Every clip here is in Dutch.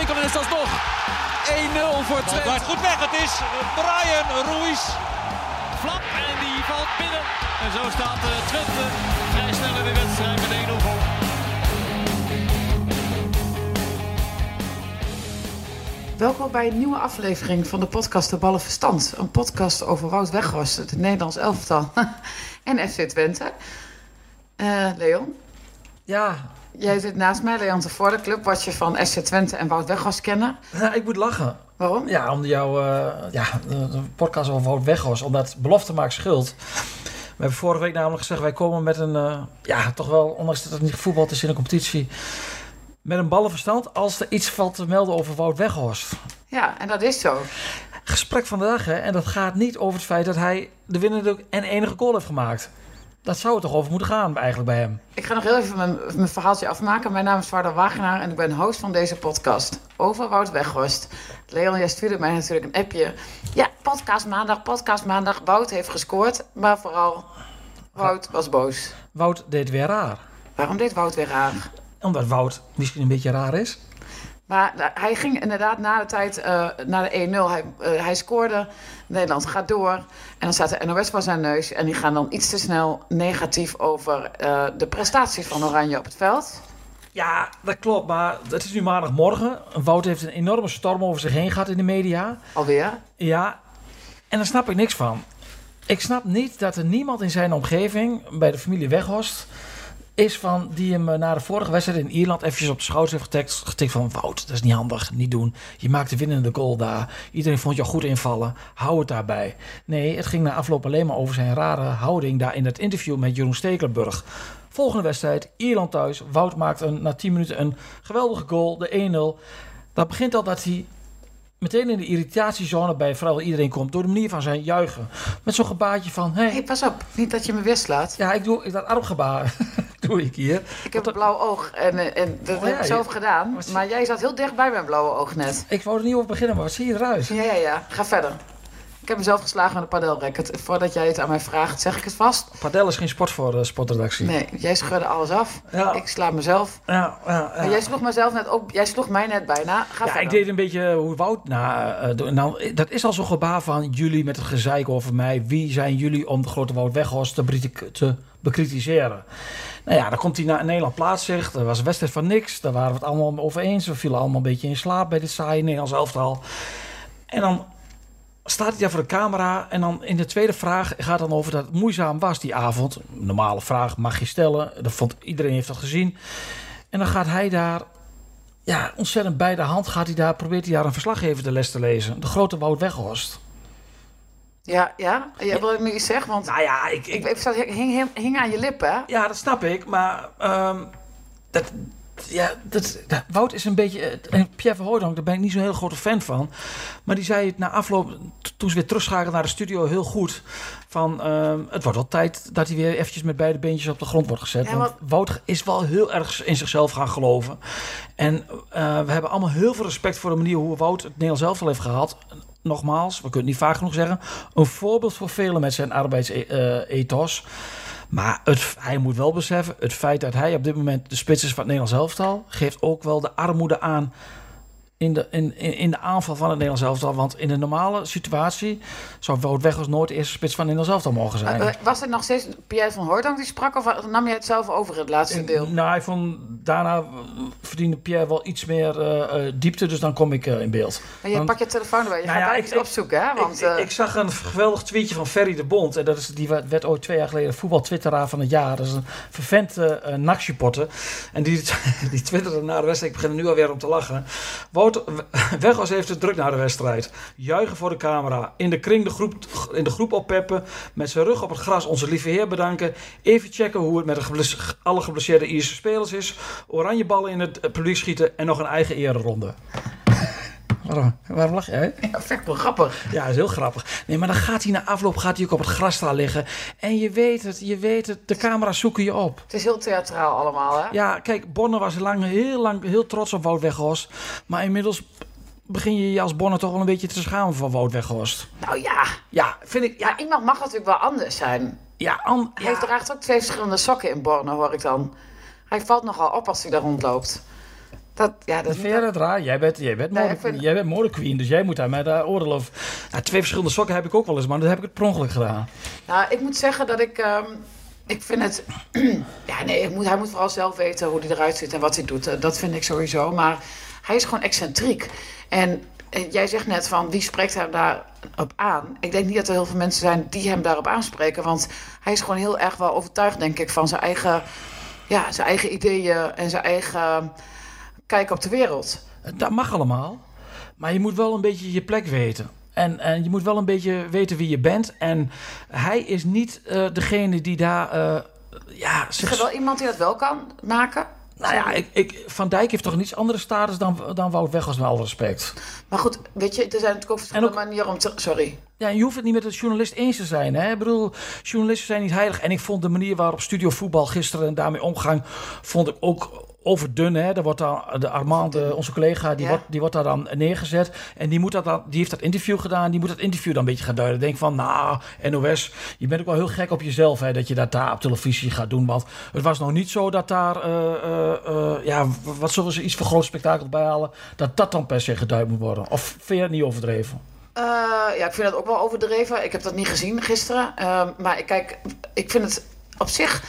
Is daar Van Wolfswinkel en is dat nog 1-0 voor Twente. Blijft goed weg. Het is Brian Ruiz. Flap en die valt binnen. En zo staat eh, Twente vrij snel in de wedstrijd met 1-0 voor. Welkom bij een nieuwe aflevering van de podcast De Ballen Verstand. Een podcast over Wout Weghorst, het Nederlands elftal en FC Twente. Eh, Leon, Ja, jij zit naast mij, Leon voor de club, wat je van FC Twente en Wout Weghorst kennen. nou, ik moet lachen. Waarom? Ja, om jouw eh, ja, de, podcast over Wout Weghorst, omdat belofte maakt schuld. We hebben vorige week namelijk gezegd, wij komen met een, eh, ja, toch wel, ondanks dat het niet voetbal is in de competitie, met een ballenverstand als er iets valt te melden over Wout Weghorst. Ja, en dat is zo. Gesprek van de dag, hè, en dat gaat niet over het feit dat hij de winnende en enige goal heeft gemaakt. Dat zou het toch over moeten gaan, eigenlijk bij hem. Ik ga nog heel even mijn, mijn verhaaltje afmaken. Mijn naam is Varda Wagenaar en ik ben host van deze podcast over Wout Weghorst. Leon, jij stuurde mij natuurlijk een appje. Ja, podcast maandag, podcast maandag. Wout heeft gescoord, maar vooral Wout was boos. Wout deed weer raar. Waarom deed Wout weer raar? Omdat Wout misschien een beetje raar is. Maar hij ging inderdaad na de tijd, na de 1-0, hij, eh, hij scoorde. Nederland gaat door. En dan staat de NOS voor zijn neus. En die gaan dan iets te snel negatief over eh, de prestaties van Oranje op het veld. Ja, dat klopt. Maar het is nu maandagmorgen. Wout heeft een enorme storm over zich heen gehad in de media. Alweer. Ja, en daar snap ik niks van. Ik snap niet dat er niemand in zijn omgeving, bij de familie Weghorst, is van die hem eh, na de vorige wedstrijd in Ierland eventjes op de schouder heeft getikt, getikt van Wout, dat is niet handig, niet doen. Je maakt de winnende goal daar. Iedereen vond jou goed invallen. Hou het daarbij. Nee, het ging na afloop alleen maar over zijn rare houding daar in dat interview met Jeroen Stekelenburg. Volgende wedstrijd, Ierland thuis. Wout maakt een, na 10 minuten een geweldige goal, de 1-0. Dat begint al dat hij meteen in de irritatiezone bij vrijwel iedereen komt. Door de manier van zijn juichen. Met zo'n gebaartje van... Hey, hey, pas op. Niet dat je me weer slaat. ja, ik doe ik, dat armgebaar. ik hier. Ik heb een blauw oog en, eh, en dat Oh, heb ja, ik zelf gedaan. Maar jij zat heel dicht bij mijn blauwe oog net. Ik wou er niet over beginnen, maar wat zie je eruit? Ja, ja, ja. Ga verder. Ik heb mezelf geslagen met een padelracket. Voordat jij het aan mij vraagt, zeg ik het vast. Padel is geen sport voor de sportredactie. Nee, jij scheurde alles af. Ja. Ik sla mezelf. Ja, ja, jij sloeg mezelf net ook. Jij sloeg mij net bijna. Ga Ja, verder. ik deed een beetje hoe Wout... Nou, eh, do- nou, dat is al zo'n gebaar van jullie met het gezeik over mij. Wie zijn jullie om de grote Wout Weghorst te, te bekritiseren? Nou ja, dan komt hij naar Nederland plaats zich. Er was een wedstrijd van niks. Daar waren we het allemaal over eens. We vielen allemaal een beetje in slaap bij dit saaie Nederlands elftal. En dan staat hij daar voor de camera. En dan in de tweede vraag gaat dan over dat het moeizaam was die avond. Een normale vraag mag je stellen. Dat vond, iedereen heeft dat gezien. En dan gaat hij daar ja, ontzettend bij de hand gaat hij daar, probeert hij daar een verslaggever de les te lezen. De grote Wout Weghorst. Ja, ja. Jij wil ik nu iets zeggen? Want Nou ja, ik, ik, ik hing, hing, hing aan je lippen. ja, dat snap ik, maar ehm, dat, ja, dat, dat- Wout is een beetje, eh, en Pierre Verhooydonk, daar ben ik niet zo'n heel grote fan van, maar die zei het na afloop, toen ze weer terugschakelde naar de studio, heel goed, van ehm, het wordt wel tijd dat hij weer eventjes met beide beentjes op de grond wordt gezet. Ja, want Wout is wel heel erg in zichzelf gaan geloven. En eh, we hebben allemaal heel veel respect voor de manier hoe Wout het Nederlands elftal heeft gehad. Nogmaals, we kunnen het niet vaak genoeg zeggen. Een voorbeeld voor velen met zijn arbeidsethos. Maar het, hij moet wel beseffen, het feit dat hij op dit moment de spits is van het Nederlands elftal... geeft ook wel de armoede aan in de, in, in in de aanval van het Nederlands elftal. Want in de normale situatie zou Wout Weghorst nooit eerste spits van het Nederlands elftal mogen zijn. Eh, Was het nog steeds Pierre van Hooydonk die sprak? Of nam jij het zelf over het laatste deel? Nou, hij vond, daarna eh, verdiende Pierre wel iets meer eh, eh, diepte, dus dan kom ik eh, in beeld. Maar je Want- pak je telefoon erbij. Je Nou gaat ja, daar ik- opzoeken, hè? Want, ik, ik, eh, ik zag een geweldig tweetje van Ferry de Bond. En dat is, die werd ooit twee jaar geleden voetbaltwitteraar van het jaar. Dat is een vervente uh. En die, die twitterde na de wedstrijd, ik begin er nu alweer om te lachen. Wout Wout Weghorst heeft het druk na de wedstrijd. Juichen voor de camera. In de kring de groep, in de groep oppeppen. Met zijn rug op het gras onze lieve heer bedanken. Even checken hoe het met de alle geblesseerde Ierse spelers is. Oranje ballen in het publiek schieten. En nog een eigen ereronde. Waarom, waarom lach jij? Ja, vind ik wel grappig. Ja, is heel grappig. Nee, maar dan gaat hij na afloop gaat hij ook op het gras staan liggen. En je weet het, je weet het. De camera's zoeken je op. Het is heel theatraal allemaal, hè? Ja, kijk, Bonner was lang, heel lang heel trots op Wout Weghorst. Maar inmiddels begin je je als Bonner toch wel een beetje te schamen van Wout Weghorst. Nou ja, Ja, vind ik... Ja, ja, iemand mag natuurlijk wel anders zijn. ja, an, Hij heeft draagt ook twee verschillende sokken in Borne, hoor ik dan. Hij valt nogal op als hij daar rondloopt. Dat, ja, dat Vind jij dat raar? Jij bent, jij bent, mode, vind- jij bent modequeen, dus jij moet daar met de oordeel over... Ja, twee verschillende sokken heb ik ook wel eens, maar dat heb ik het per ongeluk gedaan. Nou, ik moet zeggen dat ik... ehm, ik vind het... ja, nee, ik moet, hij moet vooral zelf weten hoe hij eruit ziet en wat hij doet. Eh, Dat vind ik sowieso. Maar hij is gewoon excentriek. En, en jij zegt net van, wie spreekt hem daarop aan? Ik denk niet dat er heel veel mensen zijn die hem daarop aanspreken. Want hij is gewoon heel erg wel overtuigd, denk ik, van zijn eigen, ja, zijn eigen ideeën en zijn eigen kijk op de wereld. Dat mag allemaal. Maar je moet wel een beetje je plek weten. En, en je moet wel een beetje weten wie je bent. En hij is niet eh, degene die daar... eh, ja, Is er wel iemand die dat wel kan maken? Nou ja, ik, ik, Van Dijk heeft toch een iets andere status dan, dan Wout Weghorst, met alle respect. Maar goed, weet je, er zijn natuurlijk ook verschillende manieren om te... Sorry. Ja, je hoeft het niet met de journalist eens te zijn. Hè? Ik bedoel, journalisten zijn niet heilig. En ik vond de manier waarop Studio Voetbal gisteren en daarmee omgang... vond ik ook overdun. Hè? Er wordt dan, de Armand, de- onze collega, die, Ja. wordt, die wordt daar dan neergezet. En die, moet dat dan, die heeft dat interview gedaan. Die moet dat interview dan een beetje gaan duiden. Denk van, nou, NOS, je bent ook wel heel gek op jezelf... Hè, dat je dat daar op televisie gaat doen. Want het was nog niet zo dat daar... eh, eh, eh, ja, wat zullen ze iets voor groot spektakel bijhalen... dat dat dan per se geduid moet worden. Of vind je het niet overdreven? Eh, ja, ik vind dat ook wel overdreven. Ik heb dat niet gezien gisteren. Ehm, maar ik, kijk, ik vind het op zich...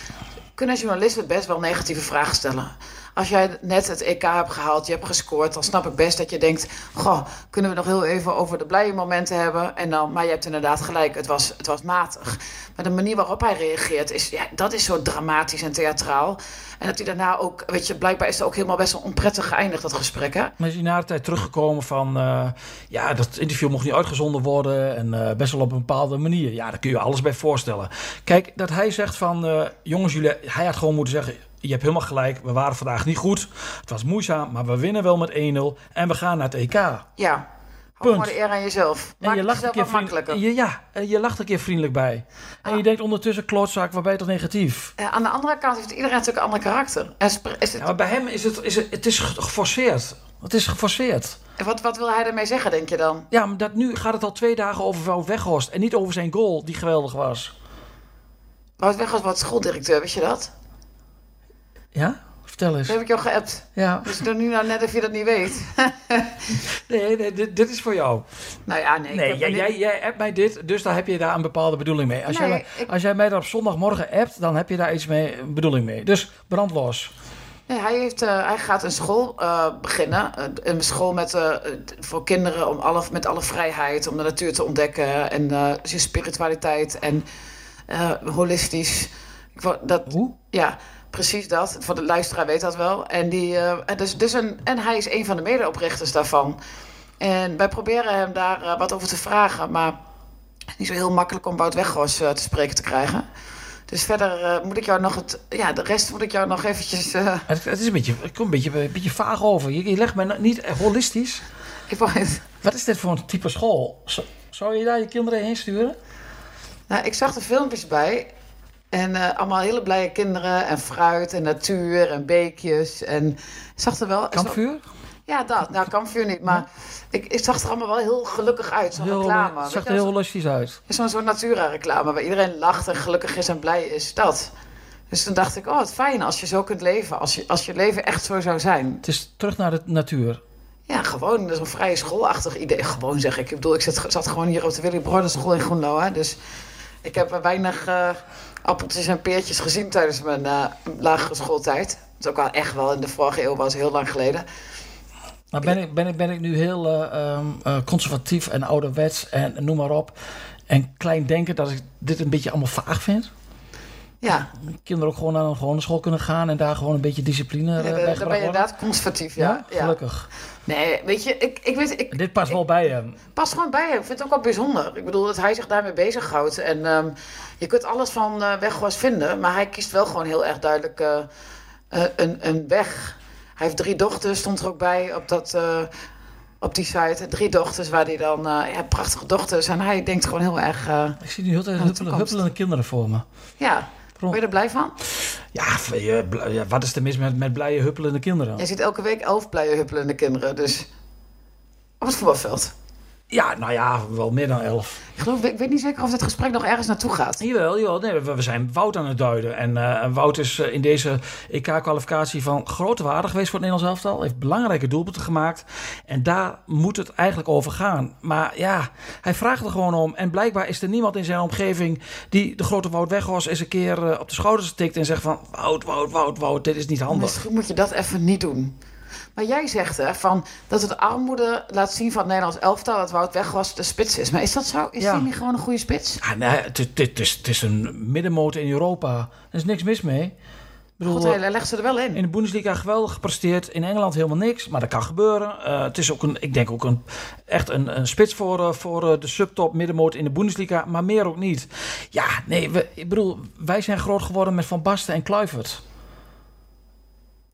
kunnen journalisten best wel negatieve vragen stellen. Als jij net het EK hebt gehaald, je hebt gescoord... dan snap ik best dat je denkt... goh, kunnen we nog heel even over de blije momenten hebben? En dan, maar je hebt inderdaad gelijk, het was, het was matig. Maar de manier waarop hij reageert, is, ja, dat is zo dramatisch en theatraal. En dat hij daarna ook... weet je, blijkbaar is het ook helemaal best wel onprettig geëindigd, dat gesprek, hè? Maar is hij na de tijd teruggekomen van... eh, ja, dat interview mocht niet uitgezonden worden... en eh, best wel op een bepaalde manier. Ja, daar kun je alles bij voorstellen. Kijk, dat hij zegt van... eh, jongens, jullie, hij had gewoon moeten zeggen... je hebt helemaal gelijk, we waren vandaag niet goed. Het was moeizaam, maar we winnen wel met 1-0... en we gaan naar het EK. Ja. Hou Punt. de eer aan jezelf. En Maak je het lacht, een keer wat vriend- makkelijker. je, ja, en je lacht een keer vriendelijk bij. En je denkt ondertussen, klootzak, waar ben je toch negatief? Eh, aan de andere kant heeft iedereen natuurlijk een ander karakter. En spre- is het, Ja, maar bij hem is het, is het, het is geforceerd. Het is geforceerd. wat, wat wil hij daarmee zeggen, denk je dan? Ja, maar dat, nu gaat het al twee dagen over Wout Weghorst... en niet over zijn goal, die geweldig was. Wout Weghorst wordt schooldirecteur, weet je dat? Ja? Vertel eens. Dat heb ik jou geappt. Ja. Dus doe nu nou net of je dat niet weet. Nee, nee dit, dit is voor jou. nou ja, nee. Nee, jij, er jij, jij appt mij dit, dus daar heb je daar een bepaalde bedoeling mee. Als, Nee, jij, ik- als jij mij daar op zondagmorgen appt, dan heb je daar iets mee, een bedoeling mee. Dus brand los. Nee, hij, heeft, eh, hij gaat een school eh, beginnen. Eh, een school met, voor kinderen om alle, met alle vrijheid. Om de natuur te ontdekken. En zijn spiritualiteit. En holistisch. Ik dat, Hoe? Ja, precies dat. Voor de luisteraar weet dat wel. En, die, eh, dus, dus een, en hij is een van de medeoprichters daarvan. En wij proberen hem daar eh, wat over te vragen. Maar niet zo heel makkelijk om Wout Weghorst eh, te spreken te krijgen. Dus verder moet ik jou nog het... Ja, de rest moet ik jou nog eventjes... Het, het is een beetje, het komt een beetje, een beetje vaag over. Je, je legt mij niet eh, holistisch. ik Wat is dit voor een type school? Zo- Zou je daar je kinderen heen sturen? Nou, ik zag er filmpjes bij. En eh, allemaal hele blije kinderen. En fruit en natuur en beekjes. En ik zag er wel... Kampvuur? Ja, dat. Nou, kampvuur niet. Maar ik, ik zag er allemaal wel heel gelukkig uit. Zo'n Heel, reclame. het zag er heel holistisch uit. Zo'n soort Natura-reclame. Waar iedereen lacht en gelukkig is en blij is. Dat. Dus toen dacht ik, oh, wat fijn als je zo kunt leven. Als je, als je leven echt zo zou zijn. Het is terug naar de natuur. Ja, gewoon zo'n vrije schoolachtig idee. Gewoon zeg ik. Ik bedoel, ik zat, zat gewoon hier op de Willy Brodersschool in Groenlo. Hè, dus ik heb weinig eh, appeltjes en peertjes gezien tijdens mijn eh, lagere schooltijd. Dat is ook wel echt wel in de vorige eeuw, was heel lang geleden. Maar ben ik, ben ik, ben ik nu heel eh, ehm, eh, conservatief en ouderwets en noem maar op. En klein denken dat ik dit een beetje allemaal vaag vind? Ja, Kinderen ook gewoon naar een gewone school kunnen gaan en daar gewoon een beetje discipline ja bij daar ben je inderdaad conservatief, ja. Ja, gelukkig. Nee, weet je, ik, ik weet, ik, Dit past wel bij hem. past gewoon bij hem. Ik vind het ook wel bijzonder. Ik bedoel dat hij zich daarmee bezighoudt. En ehm, je kunt alles van eh Weghorst vinden, maar hij kiest wel gewoon heel erg duidelijk eh, eh, een, een weg. Hij heeft drie dochters, stond er ook bij op, dat, op die site. Drie dochters waar hij dan, ja, prachtige dochters. En hij denkt gewoon heel erg, Ik zie nu heel toekomst. huppelende kinderen voor me. ja. Ben je er blij van? Ja, v- je- bl- ja, wat is er mis met, met blije huppelende kinderen? Je ziet elke week elf blije huppelende kinderen, dus op het voetbalveld. Ja, nou ja, wel meer dan elf. Ik, geloof, ik weet niet zeker of dit gesprek nog ergens naartoe gaat. Jawel, jawel. Nee, we, we zijn Wout aan het duiden. En eh, Wout is eh, in deze EK-kwalificatie van grote waarde geweest voor het Nederlands elftal. Heeft belangrijke doelpunten gemaakt. En daar moet het eigenlijk over gaan. Maar ja, hij vraagt er gewoon om. En blijkbaar is er niemand in zijn omgeving die de grote Wout Weghorst eens een keer eh, op de schouders tikt en zegt van... Wout, Wout, Wout, Wout, dit is niet handig. Misschien moet je dat even niet doen. Maar jij zegt hè, van dat het armoede laat zien van het Nederlands elftal dat Wout Weghorst de spits is. Maar is dat zo? Is Ja. hij niet gewoon een goede spits? Ja, nee, het, het, het is, het is een middenmotor in Europa. Er is niks mis mee. Ik bedoel, God, hij legt ze er wel in. In de Bundesliga geweldig gepresteerd. In Engeland helemaal niks. Maar dat kan gebeuren. Eh, het is ook een, ik denk ook een, echt een, een spits voor, eh, voor eh, de subtop middenmoot in de Bundesliga. Maar meer ook niet. Ja, nee, we, ik bedoel, wij zijn groot geworden met Van Basten en Kluivert.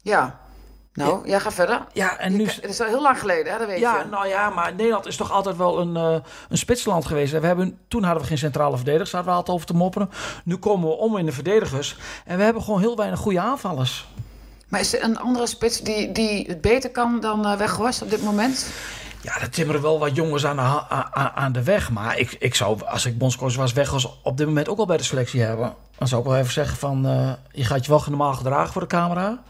Ja. Nou, jij gaat verder. Ja, en nu... Het is al heel lang geleden, hè? dat weet Ja, je. nou ja, maar Nederland is toch altijd wel een, eh een spitsland geweest. We hebben, toen hadden we geen centrale verdedigers, daar hadden we altijd over te mopperen. Nu komen we om in de verdedigers. En we hebben gewoon heel weinig goede aanvallers. Maar is er een andere spits die, die het beter kan dan eh Weghorst op dit moment? Ja, er timmeren wel wat jongens aan de, aan de weg. Maar ik, ik zou, als ik bondscoach was, weg als op dit moment ook al bij de selectie hebben. Dan zou ik wel even zeggen van, eh, je gaat je wel normaal gedragen voor de camera.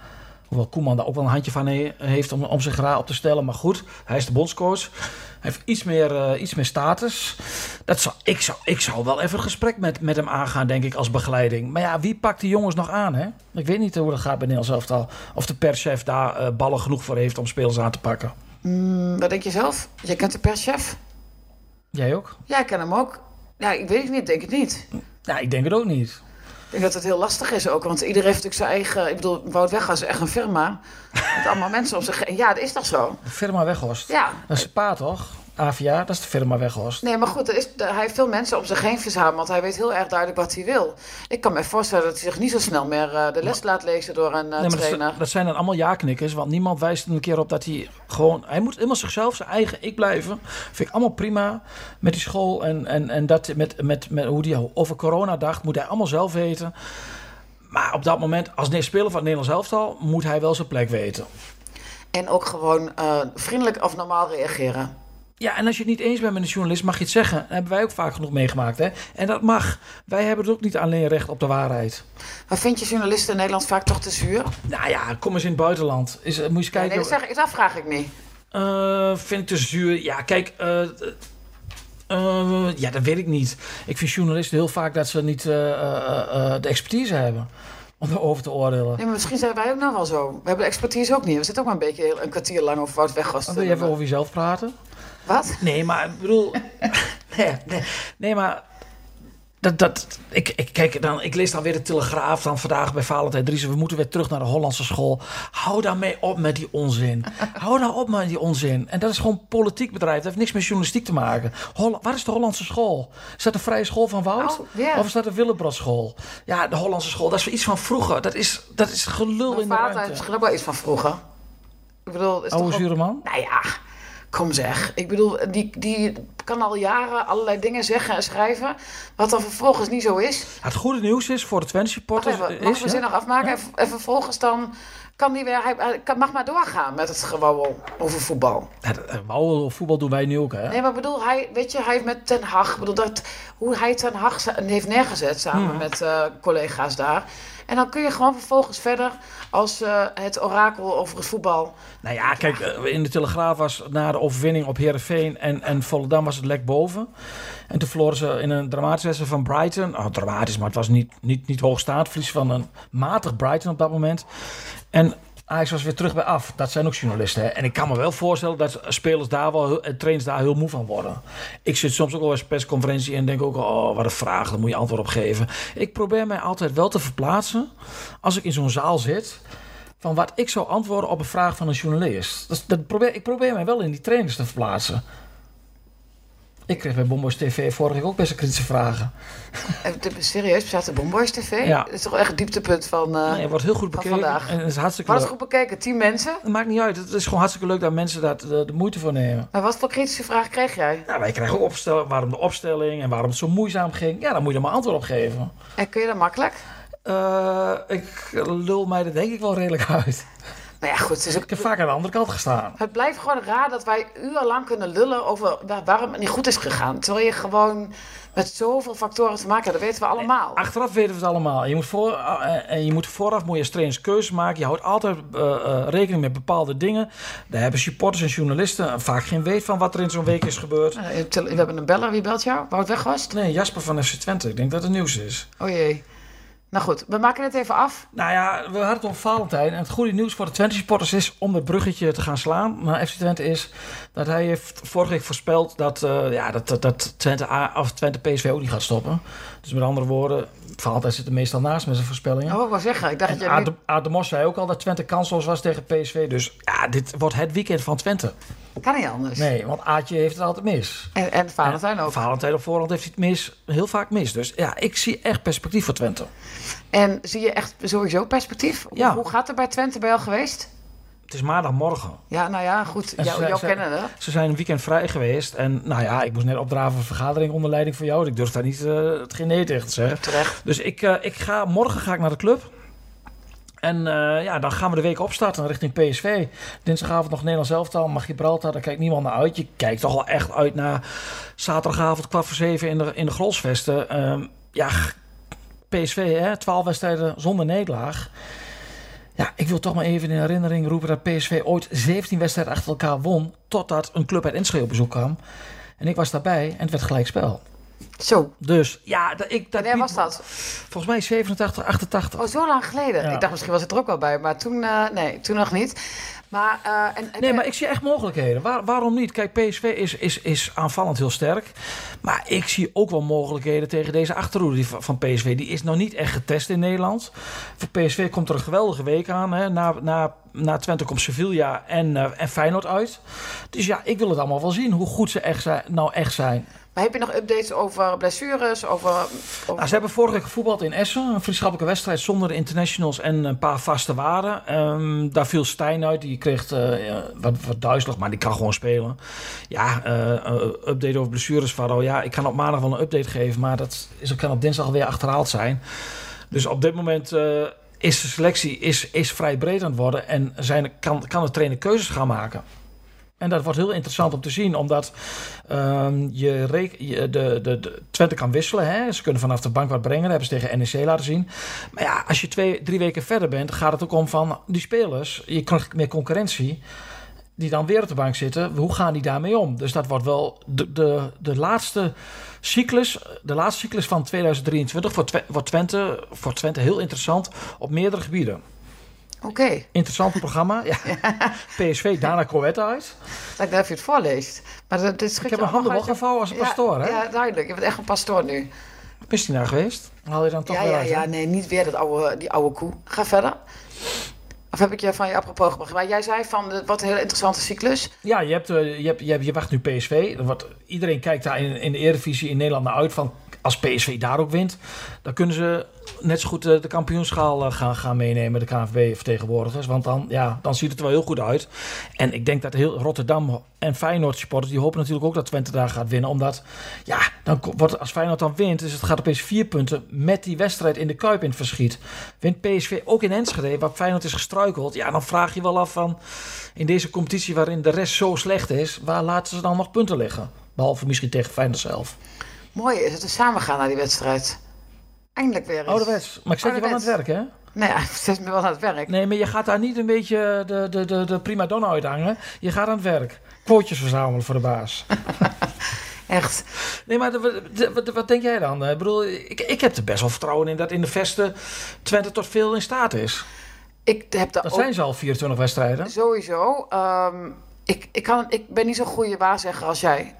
Hoewel Koeman daar ook wel een handje van he- heeft om, om zich raar op te stellen. Maar goed, hij is de bondscoach. Hij heeft iets meer, eh, iets meer status. Dat zou, ik, zou, ik zou wel even een gesprek met, met hem aangaan, denk ik, als begeleiding. Maar ja, wie pakt die jongens nog aan, hè? Ik weet niet hoe dat gaat bij Nederlands elftal. Of de perschef daar eh, ballen genoeg voor heeft om spelers aan te pakken. Hm, wat denk je zelf? Jij kent de perschef? Jij ook? Ja, ik ken hem ook. Ja, ik weet het niet, denk het niet. Ja, ik denk het ook niet. Ik denk dat het heel lastig is ook, want iedereen heeft natuurlijk zijn eigen... Ik bedoel, Wout Weghorst is echt een firma. Met allemaal mensen om zich heen. Ja, dat is toch zo? Firma Weghorst. Ja. Dat is pa toch? Avia, dat is de firma Weghorst. Nee, maar goed, er is, hij heeft veel mensen om zich heen verzameld. Hij weet heel erg duidelijk wat hij wil. Ik kan me voorstellen dat hij zich niet zo snel meer eh, de les laat lezen door een eh, Nee, maar trainer. dat, dat zijn dan allemaal ja-knikkers, want niemand wijst er een keer op dat hij gewoon... Hij moet helemaal zichzelf, zijn eigen ik blijven. Vind ik allemaal prima. Met die school en, en, en dat met, met, met hoe hij over corona dacht, moet hij allemaal zelf weten. Maar op dat moment, als speler van het Nederlands elftal, moet hij wel zijn plek weten. En ook gewoon eh, vriendelijk of normaal reageren. Ja, en als je het niet eens bent met een journalist, mag je het zeggen. Dat hebben wij ook vaak genoeg meegemaakt. Hè? En dat mag. Wij hebben het ook niet alleen recht op de waarheid. Maar vind je journalisten in Nederland vaak toch te zuur? Nou ja, kom eens in het buitenland. Is, moet je eens kijken. nee, dat, vraag ik niet. Eh, vind ik te zuur? Ja, kijk. eh, eh, ja, dat weet ik niet. Ik vind journalisten heel vaak dat ze niet de expertise hebben om erover te oordelen. Nee, maar misschien zijn wij ook nou wel zo. We hebben de expertise ook niet. We zitten ook maar een beetje een kwartier lang over Wout Weghorst. Dan te wil je even over jezelf praten? Wat? Nee, maar ik bedoel. nee, nee, nee, maar. Dat, dat, ik, ik, kijk, dan, ik lees dan weer de Telegraaf dan vandaag bij Valentijn Driessen. We moeten weer terug naar de Hollandse school. Hou daarmee op met die onzin. Hou daar op met die onzin. En dat is gewoon politiek bedrijf. Dat heeft niks met journalistiek te maken. Waar is de Hollandse school? Is dat de Vrije School van Wout? Oh. Of is dat de Willebrodschool? Ja, de Hollandse school. Dat is iets van vroeger. Dat is, dat is gelul in de ruimte. misschien ook wel iets van vroeger. Ik bedoel, is Oude toch ook- zure man? Nou ja, kom zeg. Ik bedoel, die, die kan al jaren allerlei dingen zeggen en schrijven. Wat dan vervolgens niet zo is. Het goede nieuws is voor de Twente supporters. even, is, mag ja? zin nog afmaken? En, en vervolgens dan kan die weer... Hij, mag maar doorgaan met het gewauwel over voetbal. Eh, wauwel of voetbal doen wij nu ook, hè? Nee, maar bedoel, hij, weet je, hij heeft met Ten Hag... Bedoel, dat, hoe hij Ten Hag heeft neergezet samen Mhm. met eh, collega's daar. En dan kun je gewoon vervolgens verder als eh, het orakel over het voetbal. Nou ja, kijk, eh, in de Telegraaf was na de overwinning op Herenveen en, en Volendam was het lek boven. En toen verloren ze in een dramatische wedstrijd van Brighton. Oh, dramatisch, maar het was niet, niet, niet hoogstaand. Verlies van een matig Brighton op dat moment. En Ajax was weer terug bij af. Dat zijn ook journalisten. Hè? En ik kan me wel voorstellen dat spelers daar wel en trainers daar heel moe van worden. Ik zit soms ook wel eens persconferentie en denk ook, oh, wat een vraag, daar moet je antwoord op geven. Ik probeer mij altijd wel te verplaatsen als ik in zo'n zaal zit. Van wat ik zou antwoorden op een vraag van een journalist. Dat, dat probeer, ik probeer mij wel in die trainers te verplaatsen. Ik kreeg bij Bomboys TV vorige week ook best een kritische vragen. Eh, Serieus, bestaat de Bomboys TV? Ja. Dat is toch echt het dieptepunt van, eh Nee, het wordt heel goed bekeken. vandaag. En het is hartstikke leuk. goed bekeken? Tien mensen? Het maakt niet uit. Het is gewoon hartstikke leuk dat mensen daar de, de moeite voor nemen. Maar wat voor kritische vraag kreeg jij? Nou, wij krijgen ook opstel, waarom de opstelling en waarom het zo moeizaam ging. Ja, daar moet je er maar antwoord op geven. En kun je dat makkelijk? Eh, ik lul mij er denk ik wel redelijk uit. Nou ja, goed. Ook, Ik heb vaak aan de andere kant gestaan. het blijft gewoon raar dat wij urenlang kunnen lullen over waar- waarom het niet goed is gegaan. Terwijl je gewoon met zoveel factoren te maken hebt. Dat weten we allemaal. Achteraf weten we het allemaal. Je moet, voor, eh, en je moet vooraf moet je trainers keuzes maken. Je houdt altijd eh, eh, rekening met bepaalde dingen. Daar hebben supporters en journalisten vaak geen weet van wat er in zo'n week is gebeurd. Eh, We hebben een beller. Wie belt jou? Wout Weghorst? Nee, Jasper van FC Twente. Ik denk dat het nieuws is. Oh jee. Nou goed, we maken het even af. Nou ja, we hadden het over Valentijn. En het goede nieuws voor de Twente-supporters is om het bruggetje te gaan slaan naar FC Twente is dat hij heeft vorige week voorspeld dat, eh, ja, dat, dat, Twente, A, of Twente PSV ook niet gaat stoppen. Dus met andere woorden, Valentijn zit er meestal naast met zijn voorspellingen. Oh, ik wou zeggen. Ik dacht En dat jij Aad nu... de, Aad de Mos zei ook al dat Twente kansloos was tegen PSV. Dus ja, dit wordt het weekend van Twente. Kan niet anders. Nee, want Aadje heeft het altijd mis. En, en Valentijn ook. Valentijn op voorhand heeft hij het mis, heel vaak mis. Dus ja, ik zie echt perspectief voor Twente. En zie je echt sowieso perspectief? Hoe- Ja. Hoe gaat het bij Twente bij jou geweest? Het is maandagmorgen. Ja, nou ja, goed. Jou, ze- jou ze- kennen hè? Ze zijn een weekend vrij geweest. En nou ja, ik moest net opdraven voor een vergadering onder leiding van jou. Ik durf daar niet eh, het geen nee tegen te zeggen. Terecht. Dus ik, eh, ik ga, morgen ga ik naar de club. En eh, ja, dan gaan we de week opstarten richting PSV. Dinsdagavond nog Nederlands elftal, maar Gibraltar, daar kijkt niemand naar uit. Je kijkt toch wel echt uit naar zaterdagavond kwart voor zeven in de, in de Grolsvesten. Ehm, ja, PSV, hè, 12 wedstrijden zonder nederlaag. Ja, ik wil toch maar even in herinnering roepen dat PSV ooit 17 wedstrijden achter elkaar won. Totdat een club uit Enschede op bezoek kwam. En ik was daarbij en het werd gelijk spel. Zo, Dus ja, dat, ik, dat wanneer was dat? Volgens mij 87, 88. Oh, zo lang geleden. Ja. Ik dacht misschien was het er ook wel bij, maar toen, eh, nee, toen nog niet. Maar, eh, en, en- Nee, maar ik zie echt mogelijkheden. Waar, waarom niet? Kijk, PSV is, is, is aanvallend heel sterk. Maar ik zie ook wel mogelijkheden tegen deze achterhoede die van van PSV. Die is nog niet echt getest in Nederland. Voor PSV komt er een geweldige week aan. Hè. Na, na, na Twente komt Sevilla en, eh, en Feyenoord uit. Dus ja, ik wil het allemaal wel zien hoe goed ze echt zijn, nou echt zijn. Maar heb je nog updates over blessures? Over, over... Nou, ze hebben vorige week gevoetbald in Essen. Een vriendschappelijke wedstrijd zonder de internationals en een paar vaste waarden. Ehm, daar viel Stijn uit. Die kreeg eh, wat, wat duizelig, maar die kan gewoon spelen. Ja, eh, eh, update over blessures, Faro. Ja, ik kan op maandag wel een update geven, maar dat is, kan op dinsdag alweer achterhaald zijn. Dus op dit moment is de selectie is, is vrij breed aan het worden. En zijn, kan, kan de trainer keuzes gaan maken. En dat wordt heel interessant om te zien, omdat ehm, je, de, de, de Twente kan wisselen. Hè? Ze kunnen vanaf de bank wat brengen, dat hebben ze tegen NEC laten zien. Maar ja, als je twee, drie weken verder bent, gaat het ook om van die spelers. Je krijgt meer concurrentie, die dan weer op de bank zitten. Hoe gaan die daarmee om? Dus dat wordt wel de, de, de laatste cyclus, de laatste cyclus van 2023 voor, Twe- voor, Twente, voor Twente heel interessant op meerdere gebieden. Oké, Interessant programma. Ja. PSV, daarna Coët uit. lijkt net of je het voorleest. Maar dat, dit Ik heb mijn handen wel gevouwen als een pastoor, hè? Ja, duidelijk. Je bent echt een pastoor nu. Is die nou geweest? Haal je dan toch Ja, weer ja, uit, ja, nee, niet weer dat oude, die oude koe. Ga verder. Of heb ik je van je apropos gebracht? Maar jij zei van, wordt een hele interessante cyclus. Ja, je, hebt, eh, je, hebt, je, hebt, je wacht nu PSV. Wordt- iedereen kijkt daar in, in de Eredivisie in Nederland naar uit van... als PSV daar ook wint, dan kunnen ze net zo goed eh, de kampioenschaal eh, gaan, gaan meenemen... de KNVB-vertegenwoordigers. Want dan, ja, dan ziet het er wel heel goed uit. En ik denk dat heel Rotterdam en Feyenoord supporters... die hopen natuurlijk ook dat Twente daar gaat winnen. Omdat, ja, dan wordt, als Feyenoord dan wint... dus het gaat opeens vier punten met die wedstrijd in de Kuip in het verschiet. Wint PSV ook in Enschede, waar Feyenoord is gestruikeld... ja, dan vraag je wel af van... in deze competitie waarin de rest zo slecht is... waar laten ze dan nog punten liggen? Behalve misschien tegen Feyenoord zelf. Mooi is het we samen gaan naar die wedstrijd. Eindelijk weer eens. Ouderwets. Maar ik zet je wel aan het werk, hè? Nee, ik zet me wel aan het werk. Nee, maar je gaat daar niet een beetje de, de, de, de prima donna uithangen. Je gaat aan het werk. Quotejes verzamelen voor de baas. Echt. Nee, maar de- de- wat, wat denk jij dan? Ik bedoel, ik, ik heb er best wel vertrouwen in dat in de vesten Twente tot veel in staat is. ik heb daar Dat ook zijn ze al 24 wedstrijden. sowieso. ehm, ik, ik, kan, ik ben niet zo'n goede waarzegger als jij.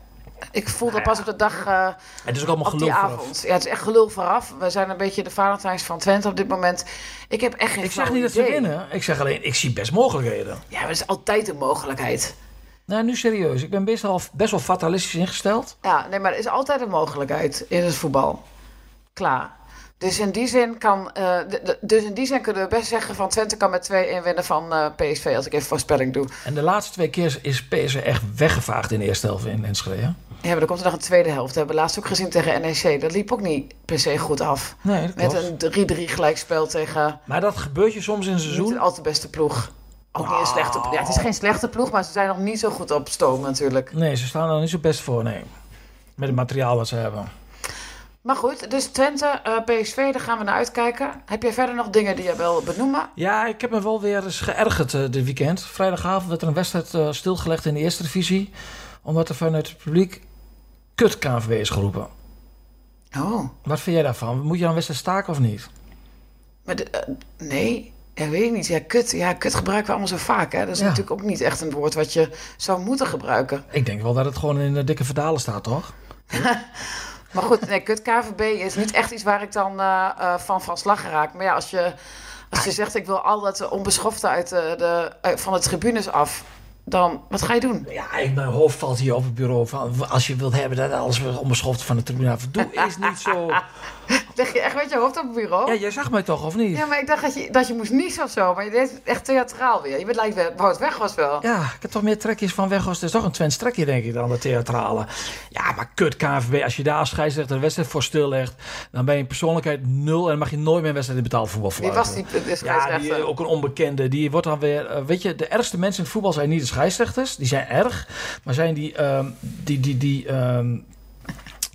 Ik voel dat pas op de dag eh, Het is ook allemaal geloof vooraf. avond. Ja, het is echt gelul vooraf. We zijn een beetje de Valentijns van Twente op dit moment. Ik heb echt geen Ik zeg niet dat ze winnen. Ik zeg alleen, ik zie best mogelijkheden. Ja, maar dat is altijd een mogelijkheid. Nou, nu serieus. Ik ben best wel, best wel fatalistisch ingesteld. Ja, nee, maar er is altijd een mogelijkheid in het voetbal. Klaar. Dus in die zin kan, eh, dus in die zin kunnen we best zeggen van Twente kan met 2-1 winnen van eh, PSV als ik even voorspelling doe. En de laatste twee keer is PSV echt weggevaagd in de eerste helft in Enschede. hè? Ja, maar dan komt er nog een tweede helft. Dat hebben we laatst ook gezien tegen NEC. Dat liep ook niet per se goed af. Nee, dat Met een 3-3 gelijkspel tegen Maar dat gebeurt je soms in een niet seizoen. een al te beste ploeg. Ook niet een slechte ploeg. Ja, het is geen slechte ploeg, maar ze zijn nog niet zo goed op stoom natuurlijk. Nee, ze staan er niet zo best voor, nee. Met het materiaal wat ze hebben. Maar goed, dus Twente, eh, PSV, daar gaan we naar uitkijken. Heb jij verder nog dingen die je wil benoemen? Ja, ik heb me wel weer eens geërgerd eh, dit weekend. Vrijdagavond werd er een wedstrijd eh, stilgelegd in de eerste divisie. Omdat er vanuit het publiek kut KNVB is geroepen. Oh, Wat vind jij daarvan? Moet je dan wedstrijd staken of niet? maar de- eh, nee, ja, weet ik niet. Ja, kut, ja, kut gebruiken we allemaal zo vaak. Hè? Dat is Ja. natuurlijk ook niet echt een woord wat je zou moeten gebruiken. Ik denk wel dat het gewoon in de dikke verdalen staat, toch? Maar goed, nee, kut KVB is niet echt iets waar ik dan eh, eh, van van slag raak. Maar ja, als je, als je zegt ik wil al dat onbeschofte uit de, van de tribunes af, dan wat ga je doen? Ja, mijn hoofd valt hier op het bureau van... als je wilt hebben dat alles weer onbeschoft van de tribune af. Doe is niet zo... Leg je echt met je hoofd op het bureau? Ja, jij zag mij toch, of niet? Ja, maar ik dacht dat je, dat je moest niezen of zo. Maar je deed het echt theatraal weer. Je bent lijkt Wout weg was wel. Ja, ik heb toch meer trekjes van weg. Het is toch een Twents trekje, denk ik, dan de theatrale. Ja, maar kut KNVB. Als je daar als scheidsrechter de wedstrijd voor stillegt... dan ben je persoonlijkheid nul... en dan mag je nooit meer een wedstrijd in betaald voetbal Wie was die de Ja, die, eh, ook een onbekende. Die wordt dan weer... eh, weet je, de ergste mensen in het voetbal zijn niet de scheidsrechters. Die zijn erg. Maar zijn die... ehm, die, die, die, ehm,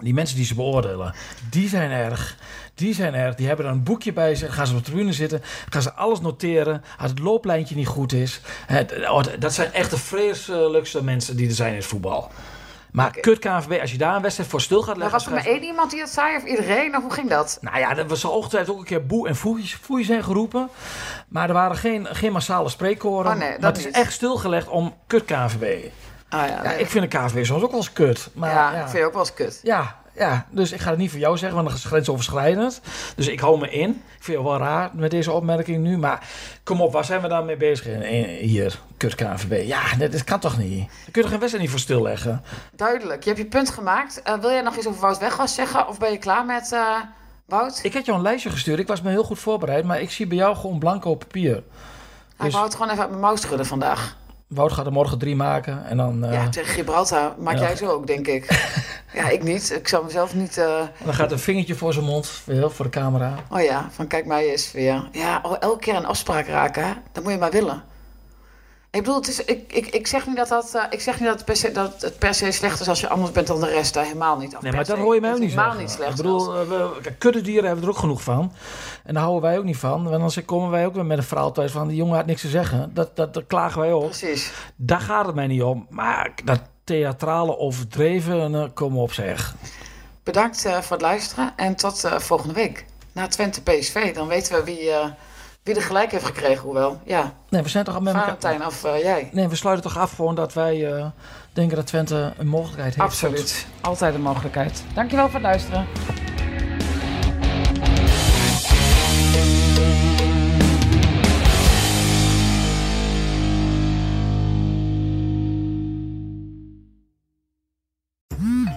die mensen die ze beoordelen. Die zijn erg. Die zijn erg. Die hebben dan een boekje bij zich. Gaan ze op de tribune zitten. Gaan ze alles noteren. Als het looplijntje niet goed is. Het, oh, dat zijn echt de vreselijkste mensen die er zijn in het voetbal. Maar kut KNVB, als je daar een wedstrijd voor stil gaat Maar leggen... was er maar één iemand die dat zei of iedereen? Of hoe ging dat? nou ja, er was ongetwijfeld ook een keer boe en foei foei zijn geroepen. Maar er waren geen, geen massale spreekkoren. Oh nee, maar dat het is niet. echt stilgelegd om kut KNVB. Ah ja, ik vind de KNVB soms ook wel eens kut. Maar ja, ja, ik vind je ook wel eens kut. ja, ja, dus ik ga het niet voor jou zeggen, want dat is grensoverschrijdend. Dus ik hou me in. Ik vind het wel raar met deze opmerking nu. Maar kom op, waar zijn we dan mee bezig in, hier? Kut KNVB. Ja, dat, dat kan toch niet? Je toch geen wedstrijd niet voor stilleggen? Duidelijk. Je hebt je punt gemaakt. Eh, wil jij nog iets over Wout Weghorst zeggen? Of ben je klaar met eh, Wout? Ik had jou een lijstje gestuurd. Ik was me heel goed voorbereid. Maar ik zie bij jou gewoon blanco op papier. Ik dus- wou het gewoon even uit mijn mouw schudden vandaag. Wout gaat er morgen drie maken. En dan... eh, Ja, tegen Gibraltar maak jij zo ook, denk ik. ja, ik niet. Ik zal mezelf niet... eh, Dan gaat een vingertje voor zijn mond, voor de camera. Oh ja, van kijk mij eens weer. Ja, oh, elke keer een afspraak raken, hè? Dat moet je maar willen. Ik bedoel, het is, ik, ik, ik zeg niet dat, dat, eh, ik zeg niet dat, het per se, dat het per se slecht is als je anders bent dan de rest. Daar helemaal niet. Nee, maar dat hoor je mij ook niet helemaal zeggen. niet slecht. Ik bedoel, eh, we, kijk, kuddedieren hebben we er ook genoeg van. En daar houden wij ook niet van. Want anders komen wij ook weer met een verhaal thuis van... die jongen had niks te zeggen. Dat, dat, dat klagen wij op. Precies. Daar gaat het mij niet om. Maar dat theatrale overdreven, eh, kom op zeg. Bedankt eh, voor het luisteren en tot volgende week. Na Twente PSV, dan weten we wie, wie er gelijk heeft gekregen. Hoewel, ja, Nee, we zijn toch al met elkaar... Of eh, jij. Nee, we sluiten toch af gewoon dat wij eh, denken dat Twente een mogelijkheid heeft. Absoluut. Altijd een mogelijkheid. Dankjewel voor het luisteren.